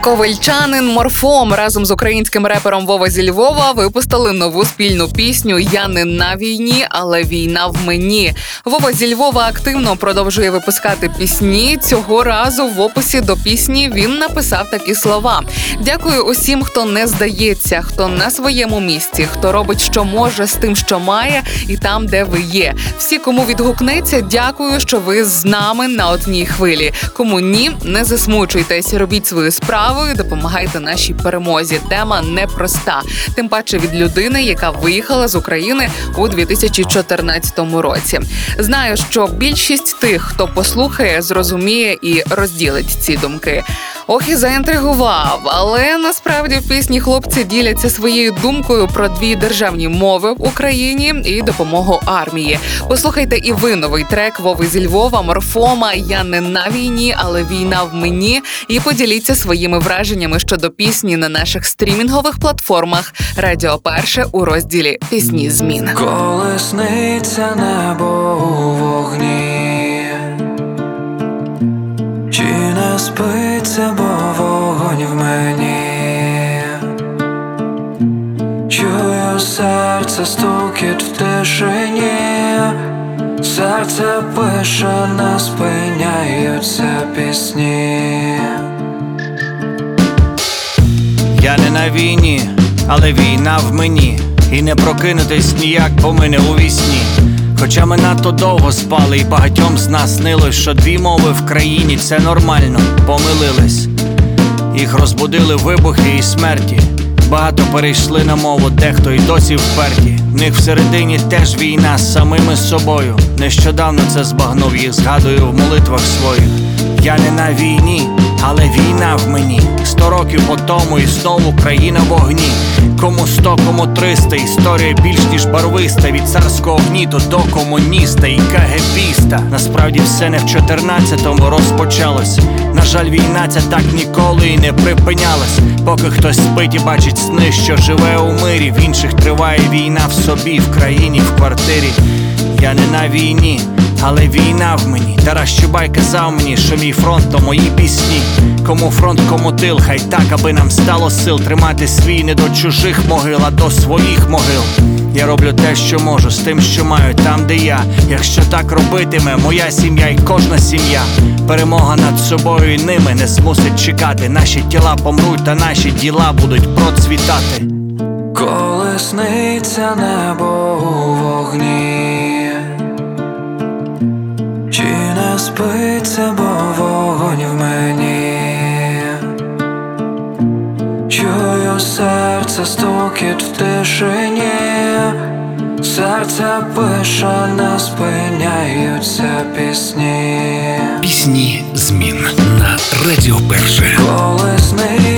Ковальчанин Морфом разом з українським репером Вова зі Львова випустили нову спільну пісню Я не на війні, але війна в мені. Вова зі Львова активно продовжує випускати пісні. Цього разу в описі до пісні він написав такі слова: Дякую усім, хто не здається, хто на своєму місці, хто робить, що може з тим, що має, і там, де ви є. Всі, кому відгукнеться, дякую, що ви з нами на одній хвилі. Кому ні, не засмучуйтесь, робіть свою справу і допомагайте нашій перемозі. Тема непроста, тим паче від людини, яка виїхала з України у 2014 році. Знаю, що більшість тих, хто послухає, зрозуміє і розділить ці думки. Ох, і заінтригував, але насправді в пісні хлопці діляться своєю думкою про дві державні мови в Україні і допомогу армії. Послухайте і ви новий трек Вови зі Львова, Морфома. Я не на війні, але війна в мені. І поділіться своїми враженнями щодо пісні на наших стрімінгових платформах Радіо Перше у розділі Пісні змін. Коли сниться небо у вогні, чи не спиться, серце стукіт в тишині, серце пише, не спиняються пісні. Я не на війні, але війна в мені. І не прокинутись ніяк, бо ми не у вісні. Хоча ми надто довго спали, і багатьом з нас снилось, що дві мови в країні це нормально, помилились. Їх розбудили вибухи і смерті. Багато перейшли на мову, дехто й досі вперті. В них всередині теж війна з самими собою. Нещодавно це збагнув їх, згадую в молитвах своїх. Я не на війні, але війна в мені. Сто років по тому і знову країна в огні. Кому сто, кому триста, історія більш ніж барвиста. Від царського гніту до комуніста і кагебіста. Насправді все не в 14-му розпочалось. На жаль, війна ця так ніколи і не припинялась. Поки хтось спить і бачить сни, що живе у мирі. В інших триває війна в собі, в країні, в квартирі. Я не на війні, але війна в мені. Тарас Чубай казав мені, що мій фронт то мої пісні. Кому фронт, кому тил, хай так, аби нам стало сил тримати свій не до чужих могил, а до своїх могил. Я роблю те, що можу, з тим, що маю, там, де я. Якщо так робитиме, моя сім'я і кожна сім'я. Перемога над собою і ними не змусить чекати. Наші тіла помруть, та наші діла будуть процвітати. Коли сниться небо у вогні, не спиться, бо вогонь в мені, чую серце стукіт в тишині, серце пише, не спиняються пісні. Пісні змін на Радіо Перше. Небо